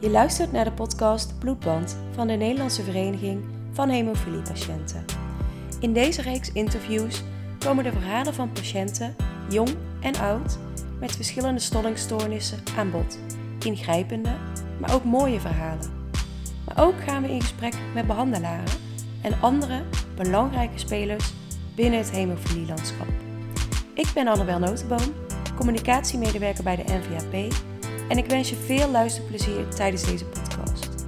Je luistert naar de podcast Bloedband van de Nederlandse Vereniging van Hemofiliepatiënten. In deze reeks interviews komen de verhalen van patiënten, jong en oud, met verschillende stollingstoornissen aan bod. Ingrijpende, maar ook mooie verhalen. Maar ook gaan we in gesprek met behandelaren en andere belangrijke spelers binnen het hemofilielandschap. Ik ben Annabel Notenboom, communicatiemedewerker bij de NVAP en ik wens je veel luisterplezier tijdens deze podcast.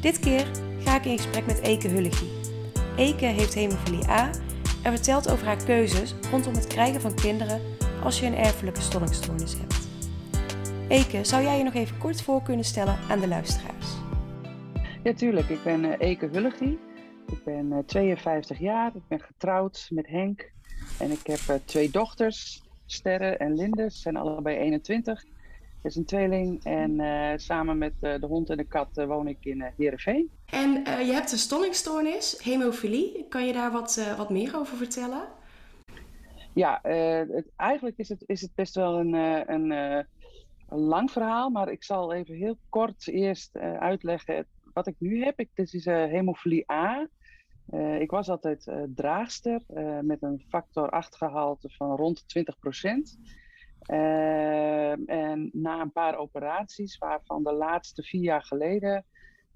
Dit keer ga ik in gesprek met Eke Hullegie. Eke heeft hemofilie A en vertelt over haar keuzes rondom het krijgen van kinderen als je een erfelijke stollingstoornis hebt. Eke, zou jij je nog even kort voor kunnen stellen aan de luisteraars? Ja, tuurlijk. Ik ben uh, Eke Hullegie. Ik ben uh, 52 jaar. Ik ben getrouwd met Henk. En ik heb uh, twee dochters, Sterre en Linde. Ze zijn allebei 21. Is een tweeling. En uh, samen met uh, de hond en de kat uh, woon ik in Heerenveen. En je hebt een stollingstoornis, hemofilie. Kan je daar wat, wat meer over vertellen? Ja, het, eigenlijk is het, is het best wel een, een, een, lang verhaal. Maar ik zal even heel kort eerst uitleggen wat ik nu heb. Ik, dit is hemofilie A. ik was altijd draagster met een factor 8 gehalte van rond 20 procent. Uh, en na een paar operaties, waarvan de laatste vier jaar geleden,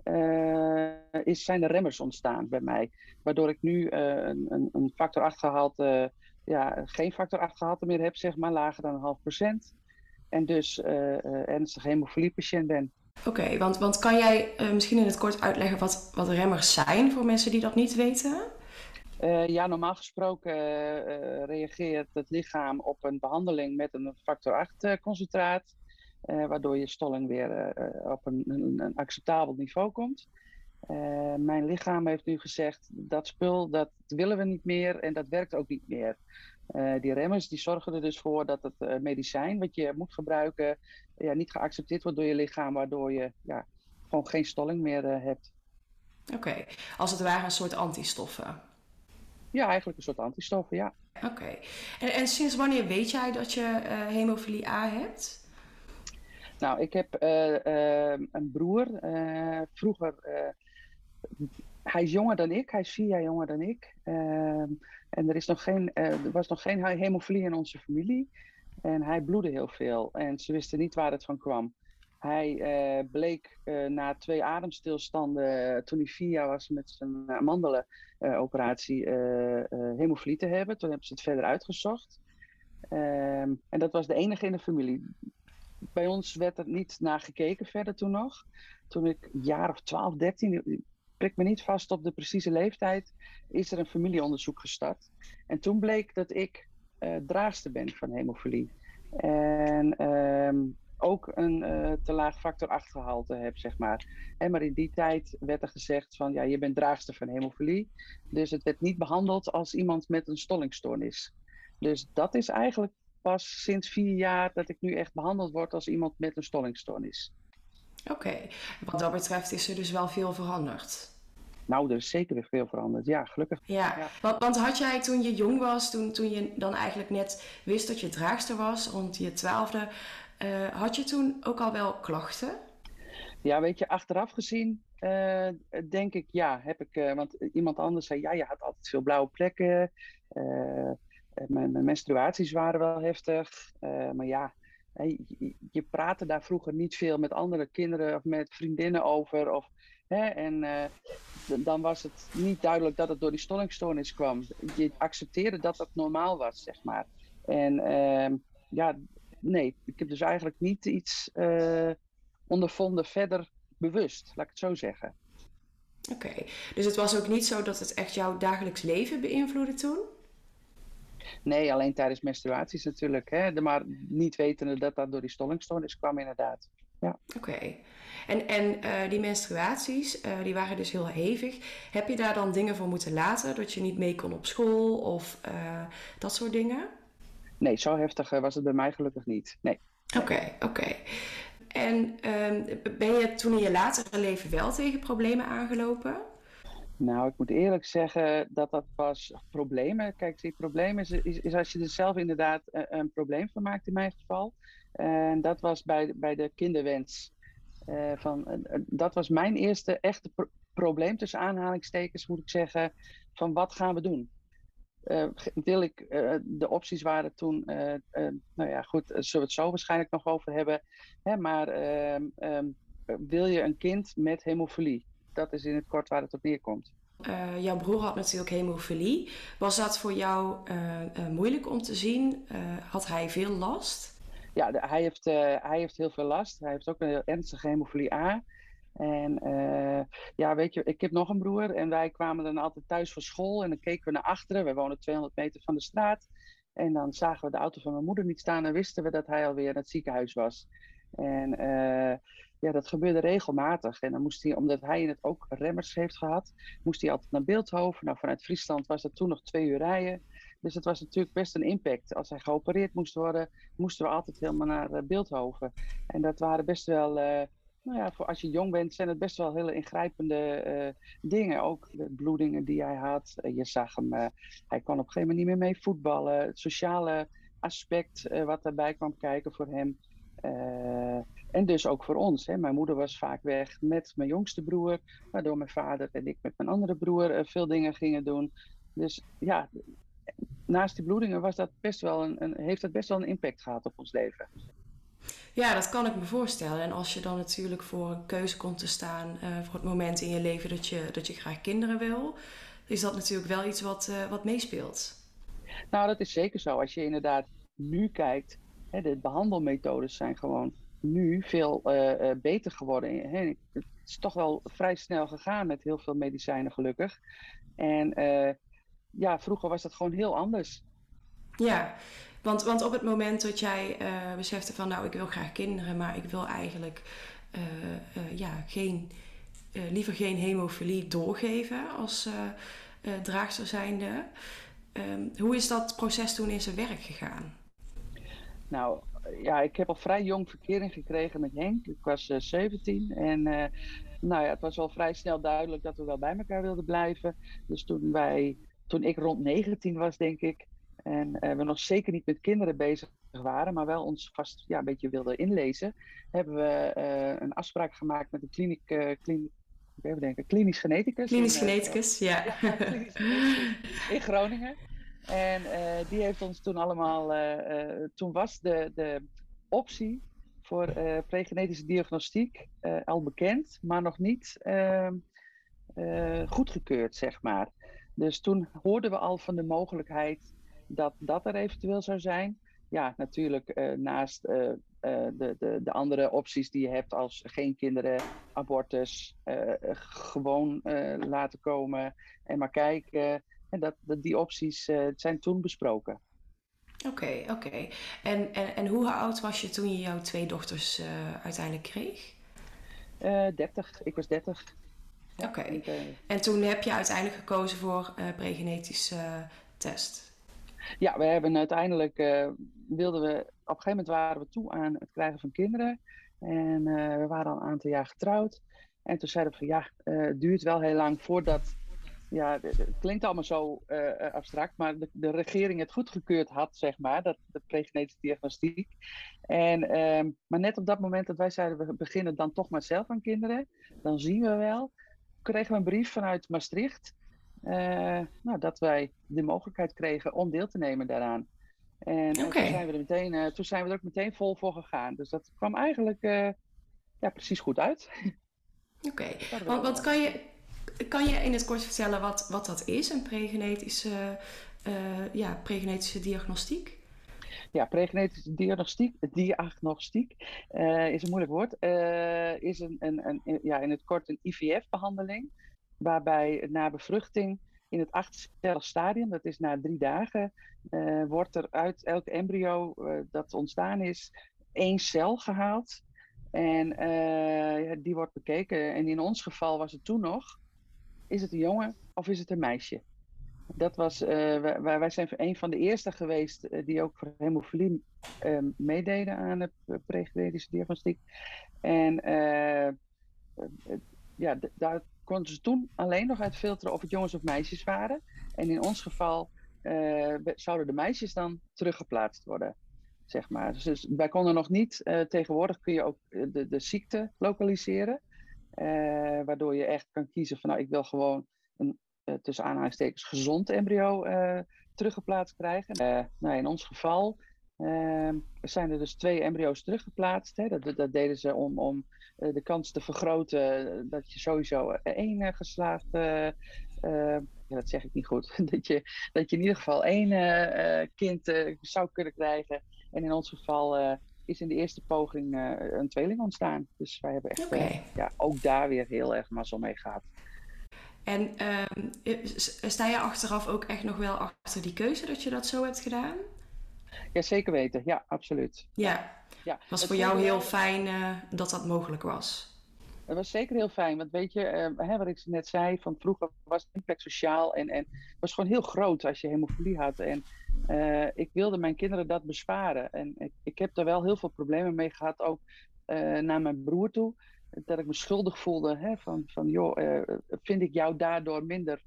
uh, is, zijn er remmers ontstaan bij mij. Waardoor ik nu uh, een, een, factor 8 gehalte, ja, geen factor 8 gehalte meer heb, zeg maar, lager dan een half procent. En dus ernstig hemofiliepatiënt ben. Oké, want, want kan jij misschien in het kort uitleggen wat, wat remmers zijn voor mensen die dat niet weten? Uh, ja, normaal gesproken uh, reageert het lichaam op een behandeling met een factor 8 uh, concentraat, waardoor je stolling weer op een, een, acceptabel niveau komt. mijn lichaam heeft nu gezegd dat spul dat willen we niet meer en dat werkt ook niet meer. die remmers die zorgen er dus voor dat het medicijn wat je moet gebruiken ja, niet geaccepteerd wordt door je lichaam, waardoor je ja, gewoon geen stolling meer hebt. Oké, als het ware een soort antistoffen. Ja, eigenlijk een soort antistoffen, ja. Oké. En, en, sinds wanneer weet jij dat je uh, hemofilie A hebt? Nou, ik heb uh, uh, een broer. vroeger, hij is jonger dan ik. Hij is vier jaar jonger dan ik. En er, is nog geen, er was nog geen hemofilie in onze familie. En hij bloedde heel veel. En ze wisten niet waar het van kwam. Hij uh, bleek uh, na twee ademstilstanden, toen hij vier jaar was met zijn amandelenoperatie, uh, hemofilie te hebben. Toen hebben ze het verder uitgezocht. Um, en dat was de enige in de familie. Bij ons werd er niet naar gekeken verder toen nog. Toen ik jaar of 12, 13, prik me niet vast op de precieze leeftijd, is er een familieonderzoek gestart. En toen bleek dat ik draagster ben van hemofilie. En um, ook een uh, te laag factor 8 gehalte heb, zeg maar. En maar in die tijd werd er gezegd van, ja, je bent draagster van hemofilie. Dus het werd niet behandeld als iemand met een stollingstoornis. Dus dat is eigenlijk pas sinds vier jaar dat ik nu echt behandeld word als iemand met een stollingstoornis. Oké, okay. wat dat betreft is er dus wel veel veranderd. Nou, er is zeker weer veel veranderd. Ja, gelukkig. Ja, ja. Want, want, had jij toen je jong was, toen, toen je dan eigenlijk net wist dat je draagster was, rond je twaalfde, uh, had je toen ook al wel klachten? Ja, weet je, achteraf gezien uh, denk ik ja. Heb ik, uh, want iemand anders zei ja, je had altijd veel blauwe plekken. Mijn, mijn, menstruaties waren wel heftig. maar ja, je, je praatte daar vroeger niet veel met andere kinderen of met vriendinnen over. Of, hè, en dan was het niet duidelijk dat het door die stollingstoornis kwam. Je accepteerde dat dat normaal was, zeg maar. En ehm, ja, nee, ik heb dus eigenlijk niet iets uh, ondervonden verder bewust, laat ik het zo zeggen. Oké, okay. dus het was ook niet zo dat het echt jouw dagelijks leven beïnvloedde toen? Nee, alleen tijdens menstruaties natuurlijk. Hè? Maar niet wetende dat dat door die stollingstoornis kwam inderdaad. Ja. Oké. En, en uh, die menstruaties, uh, die waren dus heel hevig. Heb je daar dan dingen voor moeten laten? Dat je niet mee kon op school of uh, dat soort dingen? Nee, zo heftig eh, was het bij mij gelukkig niet. Nee. Oké, oké. Okay. En um, ben je toen in je latere leven wel tegen problemen aangelopen? Nou, ik moet eerlijk zeggen dat dat was problemen. Kijk, die problemen is, is, is, als je er zelf inderdaad een, een, probleem van maakt in mijn geval. En dat was bij, bij de kinderwens. van, dat was mijn eerste echte probleem tussen aanhalingstekens, moet ik zeggen. Van wat gaan we doen? Wil ik, de opties waren toen, nou ja, goed, zullen we het zo waarschijnlijk nog over hebben. Hè, maar ehm, ehm, wil je een kind met hemofilie? Dat is in het kort waar het op neerkomt. Jouw broer had natuurlijk hemofilie. Was dat voor jou moeilijk om te zien? had hij veel last? Ja, de, hij, heeft, hij heeft heel veel last. Hij heeft ook een heel ernstige hemofilie A. En ja, weet je, ik heb nog een broer en wij kwamen dan altijd thuis van school en dan keken we naar achteren. We wonen 200 meter van de straat. En dan zagen we de auto van mijn moeder niet staan en wisten we dat hij alweer in het ziekenhuis was. En ja, dat gebeurde regelmatig. En dan moest hij, omdat hij in het ook remmers heeft gehad, moest hij altijd naar Beeldhoven. Nou, vanuit Friesland was dat toen nog twee uur rijden. Dus het was natuurlijk best een impact. Als hij geopereerd moest worden, moesten we altijd helemaal naar uh, Beeldhoven. En dat waren best wel, nou ja, voor als je jong bent, zijn het best wel hele ingrijpende uh, dingen. Ook de bloedingen die hij had. je zag hem, hij kon op een gegeven moment niet meer mee voetballen. Het sociale aspect wat daarbij kwam kijken voor hem. En dus ook voor ons. Hè. Mijn moeder was vaak weg met mijn jongste broer, waardoor mijn vader en ik met mijn andere broer veel dingen gingen doen. Dus ja, naast die bloedingen was dat best wel een, een, heeft dat best wel een impact gehad op ons leven. Ja, dat kan ik me voorstellen. En als je dan natuurlijk voor een keuze komt te staan uh, voor het moment in je leven dat je, dat je graag kinderen wil, is dat natuurlijk wel iets wat, uh, wat meespeelt. Nou, dat is zeker zo. Als je inderdaad nu kijkt, hè, de behandelmethodes zijn gewoon nu veel uh, beter geworden. het is toch wel vrij snel gegaan met heel veel medicijnen, gelukkig. En ja, vroeger was dat gewoon heel anders. Ja, want, want op het moment dat jij uh, besefte van nou, ik wil graag kinderen, maar ik wil eigenlijk ja, geen, liever geen hemofilie doorgeven als draagster zijnde. Um, hoe is dat proces toen in zijn werk gegaan? Nou, ja, ik heb al vrij jong verkering gekregen met Henk. Ik was uh, eh, 17 en uh, nou ja, het was al vrij snel duidelijk dat we wel bij elkaar wilden blijven. Dus toen, wij, toen ik rond 19 was, denk ik, en uh, we nog zeker niet met kinderen bezig waren, maar wel ons vast ja, een beetje wilden inlezen, hebben we een afspraak gemaakt met een kliniek, kliniek even denken, klinisch geneticus. Klinisch geneticus, ja. ja klinisch geneticus in Groningen. En uh, die heeft ons toen allemaal, uh, toen was de, de optie voor pregenetische diagnostiek al bekend, maar nog niet ehm, goedgekeurd, zeg maar. Dus toen hoorden we al van de mogelijkheid dat dat er eventueel zou zijn. Ja, natuurlijk naast de, de, de andere opties die je hebt als geen kinderen, abortus, gewoon laten komen en maar kijken. En dat, dat die opties uh, zijn toen besproken. Oké, oké. En, en, en hoe oud was je toen je jouw twee dochters uh, uiteindelijk kreeg? Uh, eh, 30. Ik was 30. Oké. En, en, toen heb je uiteindelijk gekozen voor pregenetische test? Ja, we hebben uiteindelijk wilden we op een gegeven moment waren we toe aan het krijgen van kinderen. En we waren al een aantal jaar getrouwd. En toen zeiden we van ja, het duurt wel heel lang voordat ja, het klinkt allemaal zo abstract, maar de, de, regering het goedgekeurd had, zeg maar, dat, de pregenetische diagnostiek. En, uh, maar net op dat moment dat wij zeiden, we beginnen dan toch maar zelf aan kinderen, dan zien we wel, kregen we een brief vanuit Maastricht, uh, nou, dat wij de mogelijkheid kregen om deel te nemen daaraan. En toen, zijn we er meteen, toen zijn we er ook meteen vol voor gegaan. Dus dat kwam eigenlijk ja, precies goed uit. Oké, want, want kan je, kan je in het kort vertellen wat, wat dat is, een pregenetische, ja, pregenetische diagnostiek? Ja, pregenetische diagnostiek, diagnostiek is een moeilijk woord, is een, een, een, ja, in het kort een IVF-behandeling, waarbij na bevruchting in het achtcellig stadium, dat is na drie dagen, wordt er uit elk embryo dat ontstaan is, één cel gehaald. En die wordt bekeken. En in ons geval was het toen nog is het een jongen of is het een meisje? Dat was, wij, wij, zijn een van de eerste geweest die ook voor hemofilie uh, meededen aan de pregenetische diagnostiek. En ja, daar konden ze toen alleen nog uit filteren of het jongens of meisjes waren. En in ons geval zouden de meisjes dan teruggeplaatst worden. zeg maar. Dus, dus wij konden nog niet, tegenwoordig kun je ook de, de ziekte lokaliseren. waardoor je echt kan kiezen van nou, ik wil gewoon een tussen aanhalingstekens gezond embryo teruggeplaatst krijgen. nou, in ons geval zijn er dus twee embryo's teruggeplaatst. Hè. Dat, dat, deden ze om, om de kans te vergroten dat je sowieso één geslaagd ja, dat zeg ik niet goed, dat je, dat je in ieder geval één uh, kind uh, zou kunnen krijgen. En in ons geval is in de eerste poging een tweeling ontstaan. Dus wij hebben echt ja, ook daar weer heel erg mazzel mee gehad. En ehm, sta je achteraf ook echt nog wel achter die keuze dat je dat zo hebt gedaan? Ja, zeker weten. Ja, absoluut. Ja, ja. was voor jou heel fijn dat dat mogelijk was? Dat was zeker heel fijn. Want weet je, uh, hè, wat ik net zei, van vroeger was het impact sociaal en, en was gewoon heel groot als je hemofilie had. En uh, ik wilde mijn kinderen dat besparen. En ik, ik heb daar wel heel veel problemen mee gehad, ook uh, naar mijn broer toe. Dat ik me schuldig voelde hè, van, van joh, vind ik jou daardoor minder,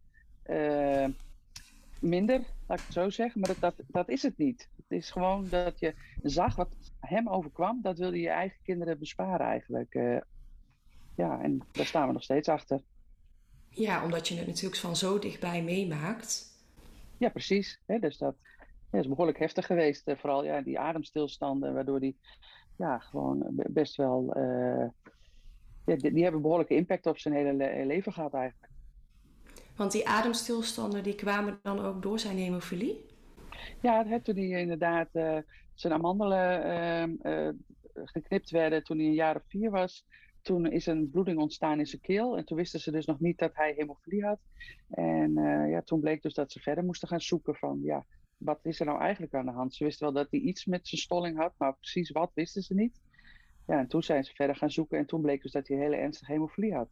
minder, laat ik het zo zeggen. Maar dat, dat, dat is het niet. Het is gewoon dat je zag wat hem overkwam, dat wilde je eigen kinderen besparen eigenlijk ja, en daar staan we nog steeds achter. Ja, omdat je het natuurlijk van zo dichtbij meemaakt. Ja, precies. dus dat, ja, is behoorlijk heftig geweest. Eh, vooral ja, die ademstilstanden, waardoor die ja, gewoon best wel. Uh, ja, die, die, hebben behoorlijke impact op zijn hele leven gehad eigenlijk. Want die ademstilstanden die kwamen dan ook door zijn hemofilie? Ja, toen hij inderdaad uh, zijn amandelen ehm, geknipt werden toen hij een jaar of vier was toen is een bloeding ontstaan in zijn keel. En toen wisten ze dus nog niet dat hij hemofilie had. En uh, ja, toen bleek dus dat ze verder moesten gaan zoeken van, ja, wat is er nou eigenlijk aan de hand? Ze wisten wel dat hij iets met zijn stolling had, maar precies wat wisten ze niet. Ja, en toen zijn ze verder gaan zoeken en toen bleek dus dat hij hele ernstige hemofilie had.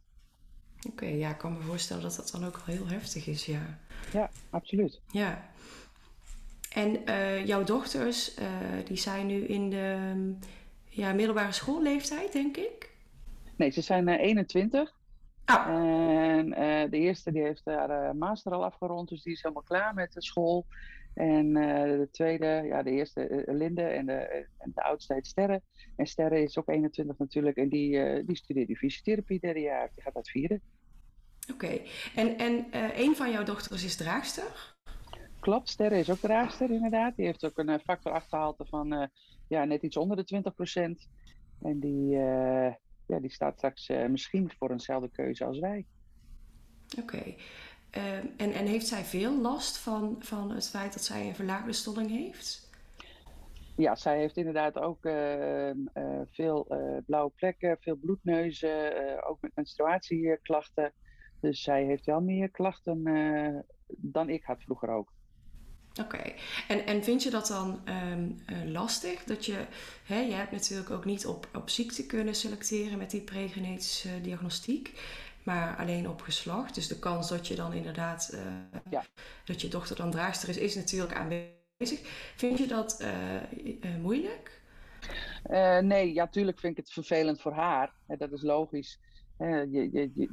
Oké, ja, ik kan me voorstellen dat dat dan ook wel heel heftig is, ja. Ja, absoluut. Ja. En uh, jouw dochters, uh, die zijn nu in de ja, middelbare schoolleeftijd, denk ik? Nee, ze zijn 21. Ah. En de eerste die heeft haar master al afgerond, dus die is helemaal klaar met de school. En de tweede, ja, de eerste Linde en de, en de oudste heet Sterre. En Sterre is ook 21 natuurlijk en die, die studeert die fysiotherapie derde jaar. Die gaat dat vieren. Oké, en, en een van jouw dochters is draagster? Klopt, Sterre is ook draagster inderdaad. Die heeft ook een factor achterhalte van ja, net iets onder de 20% En die, ja, die staat straks misschien voor eenzelfde keuze als wij. Oké. Uh, en, en heeft zij veel last van, van het feit dat zij een verlaagde stolling heeft? Ja, zij heeft inderdaad ook uh, veel blauwe plekken, veel bloedneuzen, ook met menstruatieklachten. Dus zij heeft wel meer klachten dan ik had vroeger ook. Oké, en, en vind je dat dan um, lastig? Dat je, hè, je hebt natuurlijk ook niet op, op ziekte kunnen selecteren met die pregenetische diagnostiek, maar alleen op geslacht. Dus de kans dat je dan inderdaad, uh, ja. dat je dochter dan draagster is, is natuurlijk aanwezig. Vind je dat uh, moeilijk? nee, ja, tuurlijk vind ik het vervelend voor haar. Dat is logisch. Je, je, je,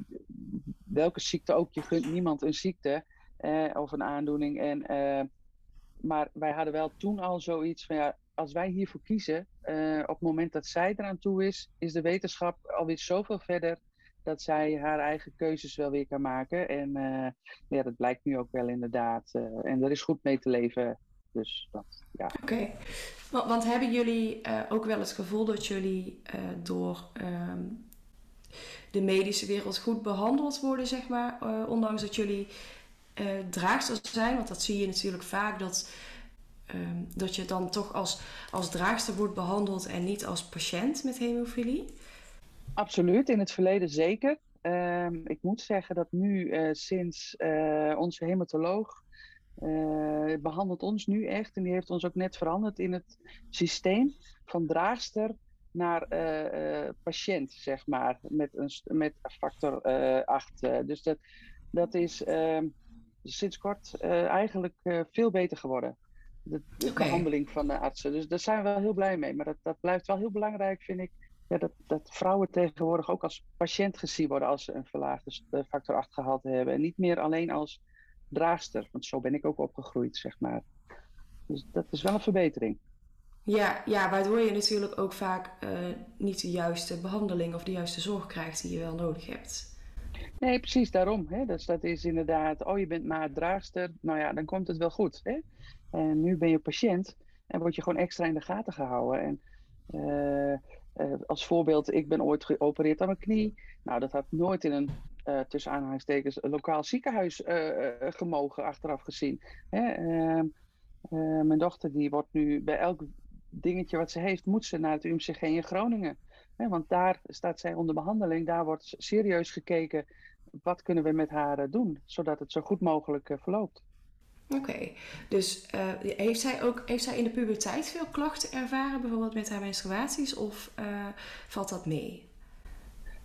welke ziekte ook, je gunt niemand een ziekte of een aandoening. En maar wij hadden wel toen al zoiets van ja, als wij hiervoor kiezen, uh, op het moment dat zij eraan toe is, is de wetenschap alweer zoveel verder dat zij haar eigen keuzes wel weer kan maken. En uh, ja, dat blijkt nu ook wel inderdaad. Uh, en er is goed mee te leven. Dus dat, ja. Oké. Want, want, hebben jullie ook wel het gevoel dat jullie door um, de medische wereld goed behandeld worden, zeg maar, ondanks dat jullie uh, draagster zijn. Want dat zie je natuurlijk vaak dat, um, dat je dan toch als, als draagster wordt behandeld en niet als patiënt met hemofilie. Absoluut, in het verleden zeker. Um, ik moet zeggen dat nu uh, sinds uh, onze hematoloog behandelt ons nu echt, en die heeft ons ook net veranderd in het systeem van draagster naar patiënt, zeg maar, met een met factor 8. dus dat, dat is, ehm, sinds kort uh, eigenlijk uh, veel beter geworden. De, de okay. behandeling van de artsen. Dus daar zijn we wel heel blij mee. Maar dat, dat blijft wel heel belangrijk, vind ik. Ja, dat, dat vrouwen tegenwoordig ook als patiënt gezien worden als ze een verlaagde eh, factor 8 gehalte hebben. En niet meer alleen als draagster. Want zo ben ik ook opgegroeid, zeg maar. Dus dat is wel een verbetering. Ja, ja, waardoor je natuurlijk ook vaak niet de juiste behandeling of de juiste zorg krijgt die je wel nodig hebt. Nee, precies daarom. Hè? Dus dat is inderdaad, oh je bent maar draagster, nou ja, dan komt het wel goed. Hè? En nu ben je patiënt en word je gewoon extra in de gaten gehouden. En uh, als voorbeeld, ik ben ooit geopereerd aan mijn knie. Nou, dat had nooit in een, uh, tussen aanhalingstekens, lokaal ziekenhuis gemogen, achteraf gezien. Hè? Ehm, mijn dochter die wordt nu bij elk dingetje wat ze heeft, moet ze naar het UMCG in Groningen. Want daar staat zij onder behandeling. Daar wordt serieus gekeken wat kunnen we met haar eh, doen, zodat het zo goed mogelijk eh, verloopt. Oké, dus uh, heeft, zij ook, heeft zij in de puberteit veel klachten ervaren, bijvoorbeeld met haar menstruaties, of uh, valt dat mee?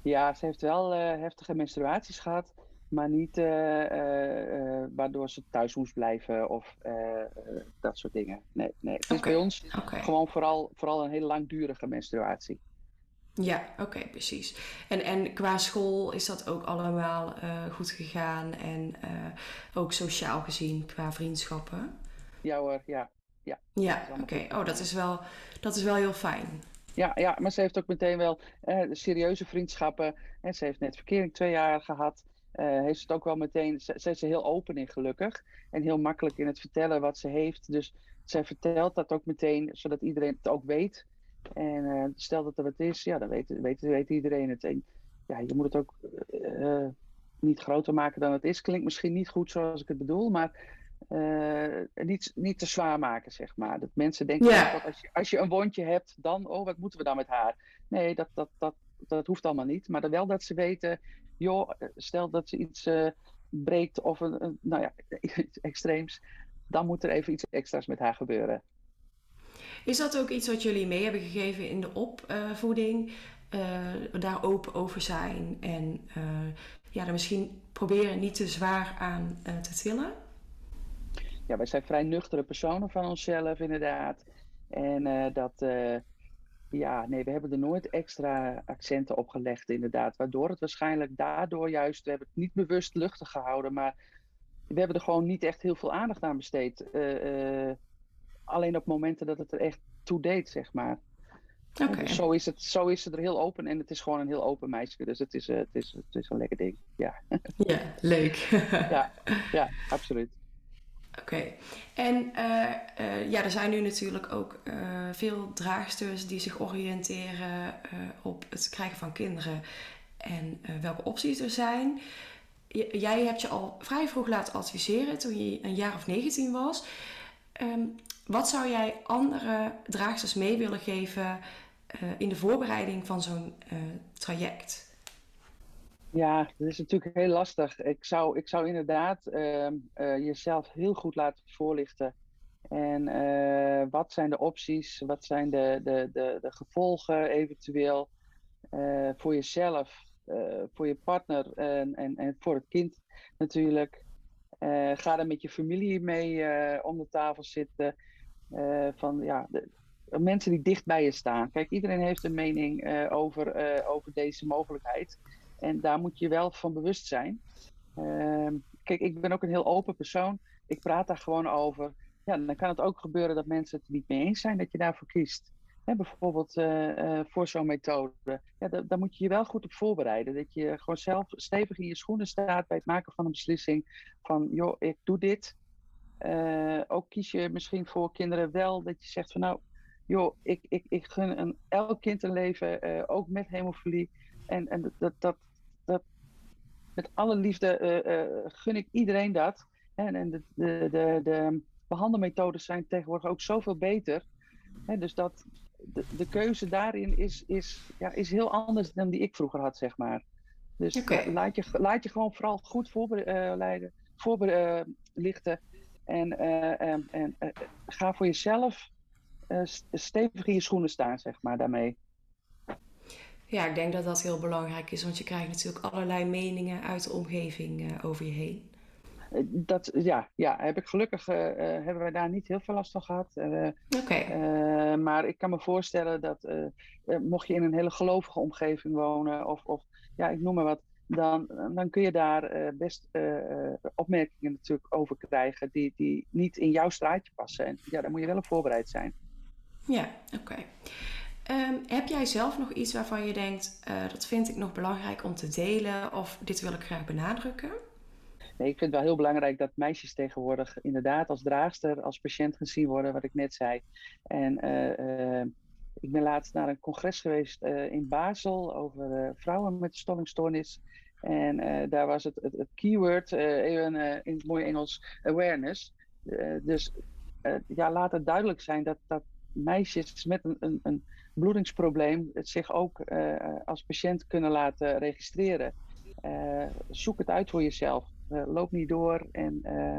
Ja, ze heeft wel uh, heftige menstruaties gehad, maar niet waardoor ze thuis moest blijven of dat soort dingen. Nee, nee. het is bij ons okay. gewoon vooral, vooral een hele langdurige menstruatie. Ja, oké, precies. En, en qua school is dat ook allemaal uh, goed gegaan en uh, ook sociaal gezien qua vriendschappen? Ja hoor, ja. Ja, ja oké. Okay. Oh, dat is, wel, dat is wel heel fijn. Ja, ja, maar ze heeft ook meteen wel uh, serieuze vriendschappen. En ze heeft net verkering twee jaar gehad. heeft het ook wel meteen, ze, ze is er heel open in gelukkig. En heel makkelijk in het vertellen wat ze heeft. Dus zij vertelt dat ook meteen, zodat iedereen het ook weet. En uh, stel dat er wat is, ja, dan weet, weet, weet iedereen het. En ja, je moet het ook uh, niet groter maken dan het is. Klinkt misschien niet goed zoals ik het bedoel, maar uh, niet, niet te zwaar maken, zeg maar. Dat mensen denken ja. dat als je, als je een wondje hebt, dan, oh, wat moeten we dan met haar? Nee, dat, dat, dat, dat hoeft allemaal niet. Maar dan wel dat ze weten, joh, stel dat ze iets breekt of een, een, nou ja, iets extreems, dan moet er even iets extra's met haar gebeuren. Is dat ook iets wat jullie mee hebben gegeven in de opvoeding? Uh, daar open over zijn en uh, ja, misschien proberen niet te zwaar aan uh, te tillen? Ja, wij zijn vrij nuchtere personen van onszelf, inderdaad. En dat, ja, nee, we hebben er nooit extra accenten op gelegd, inderdaad. Waardoor het waarschijnlijk daardoor juist, we hebben het niet bewust luchtig gehouden, maar we hebben er gewoon niet echt heel veel aandacht aan besteed alleen op momenten dat het er echt toe deed, zeg maar. Okay. Dus zo, is het, zo is het er heel open en het is gewoon een heel open meisje. Dus het is, uh, het is, het is een lekker ding. Ja, ja leuk. ja, ja, absoluut. Oké. En uh, uh, ja, er zijn nu natuurlijk ook veel draagsters die zich oriënteren op het krijgen van kinderen en welke opties er zijn. jij hebt je al vrij vroeg laten adviseren toen je een jaar of 19 was. Um, wat zou jij andere draagsters mee willen geven uh, in de voorbereiding van zo'n uh, traject? Ja, dat is natuurlijk heel lastig. Ik zou, ik zou inderdaad uh, jezelf heel goed laten voorlichten. En wat zijn de opties? Wat zijn de, de, de, de gevolgen eventueel voor jezelf, voor je partner en, en, en voor het kind natuurlijk? ga er met je familie mee om de tafel zitten. Uh, van ja, de, mensen die dicht bij je staan. Kijk, iedereen heeft een mening uh, over, uh, over deze mogelijkheid. En daar moet je wel van bewust zijn. Ehm, kijk, ik ben ook een heel open persoon. Ik praat daar gewoon over. Ja, dan kan het ook gebeuren dat mensen het niet mee eens zijn dat je daarvoor kiest. Hè, bijvoorbeeld voor zo'n methode. Ja, daar moet je je wel goed op voorbereiden. Dat je gewoon zelf stevig in je schoenen staat bij het maken van een beslissing. Van, joh, ik doe dit. Uh, ook kies je misschien voor kinderen wel dat je zegt van nou, joh, ik, ik, ik gun een, elk kind een leven, uh, ook met hemofilie. En, en dat, dat, dat, met alle liefde uh, gun ik iedereen dat. En, en de, de, de, de behandelmethodes zijn tegenwoordig ook zoveel beter. Hè, dus dat de, de keuze daarin is, is, ja, is heel anders dan die ik vroeger had, zeg maar. Dus okay. laat, je, laat je gewoon vooral goed voorbereiden, voorbelichten. En, uh, en, en uh, ga voor jezelf uh, stevig in je schoenen staan, zeg maar, daarmee. Ja, ik denk dat dat heel belangrijk is, want je krijgt natuurlijk allerlei meningen uit de omgeving over je heen. Dat, ja, ja, heb ik gelukkig hebben wij daar niet heel veel last van gehad. Oké. Okay. maar ik kan me voorstellen dat mocht je in een hele gelovige omgeving wonen, of, of ja, ik noem maar wat, dan, dan kun je daar uh, best uh, opmerkingen natuurlijk over krijgen die, die niet in jouw straatje passen. En ja, daar moet je wel op voorbereid zijn. Ja, oké. Ehm, heb jij zelf nog iets waarvan je denkt, uh, dat vind ik nog belangrijk om te delen of dit wil ik graag benadrukken? Nee, ik vind het wel heel belangrijk dat meisjes tegenwoordig inderdaad als draagster, als patiënt gezien worden, wat ik net zei. En uh, ik ben laatst naar een congres geweest in Basel over vrouwen met stollingstoornis. En daar was het, het, keyword, even in het mooie Engels, awareness. dus ja, laat het duidelijk zijn dat, dat meisjes met een, een, een bloedingsprobleem het zich ook als patiënt kunnen laten registreren. zoek het uit voor jezelf. Eh, loop niet door. En eh,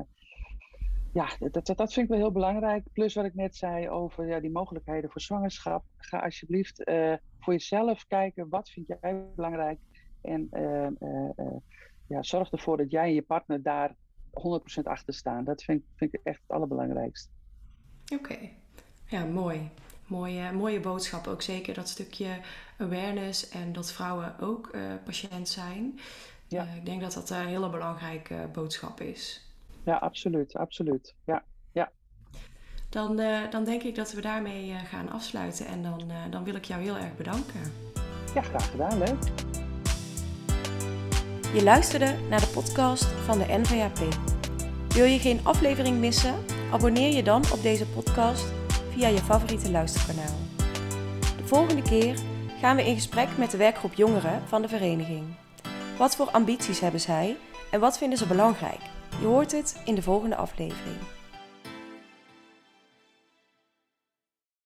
ja, dat, dat, dat vind ik wel heel belangrijk. Plus wat ik net zei over ja, die mogelijkheden voor zwangerschap. Ga alsjeblieft uh, voor jezelf kijken, wat vind jij belangrijk? En ja, zorg ervoor dat jij en je partner daar 100% achter staan. Dat vind, vind ik echt het allerbelangrijkste. Oké, ja, mooi. Mooie, mooie boodschap ook zeker dat stukje awareness en dat vrouwen ook patiënt zijn. Ja. Ik denk dat dat een hele belangrijke boodschap is. Ja, absoluut, absoluut. Ja, ja. Dan, uh, dan denk ik dat we daarmee gaan afsluiten en dan, dan wil ik jou heel erg bedanken. Ja, graag gedaan, leuk. Je luisterde naar de podcast van de NVAP. Wil je geen aflevering missen? Abonneer je dan op deze podcast via je favoriete luisterkanaal. De volgende keer gaan we in gesprek met de werkgroep jongeren van de vereniging. Wat voor ambities hebben zij en wat vinden ze belangrijk? Je hoort het in de volgende aflevering.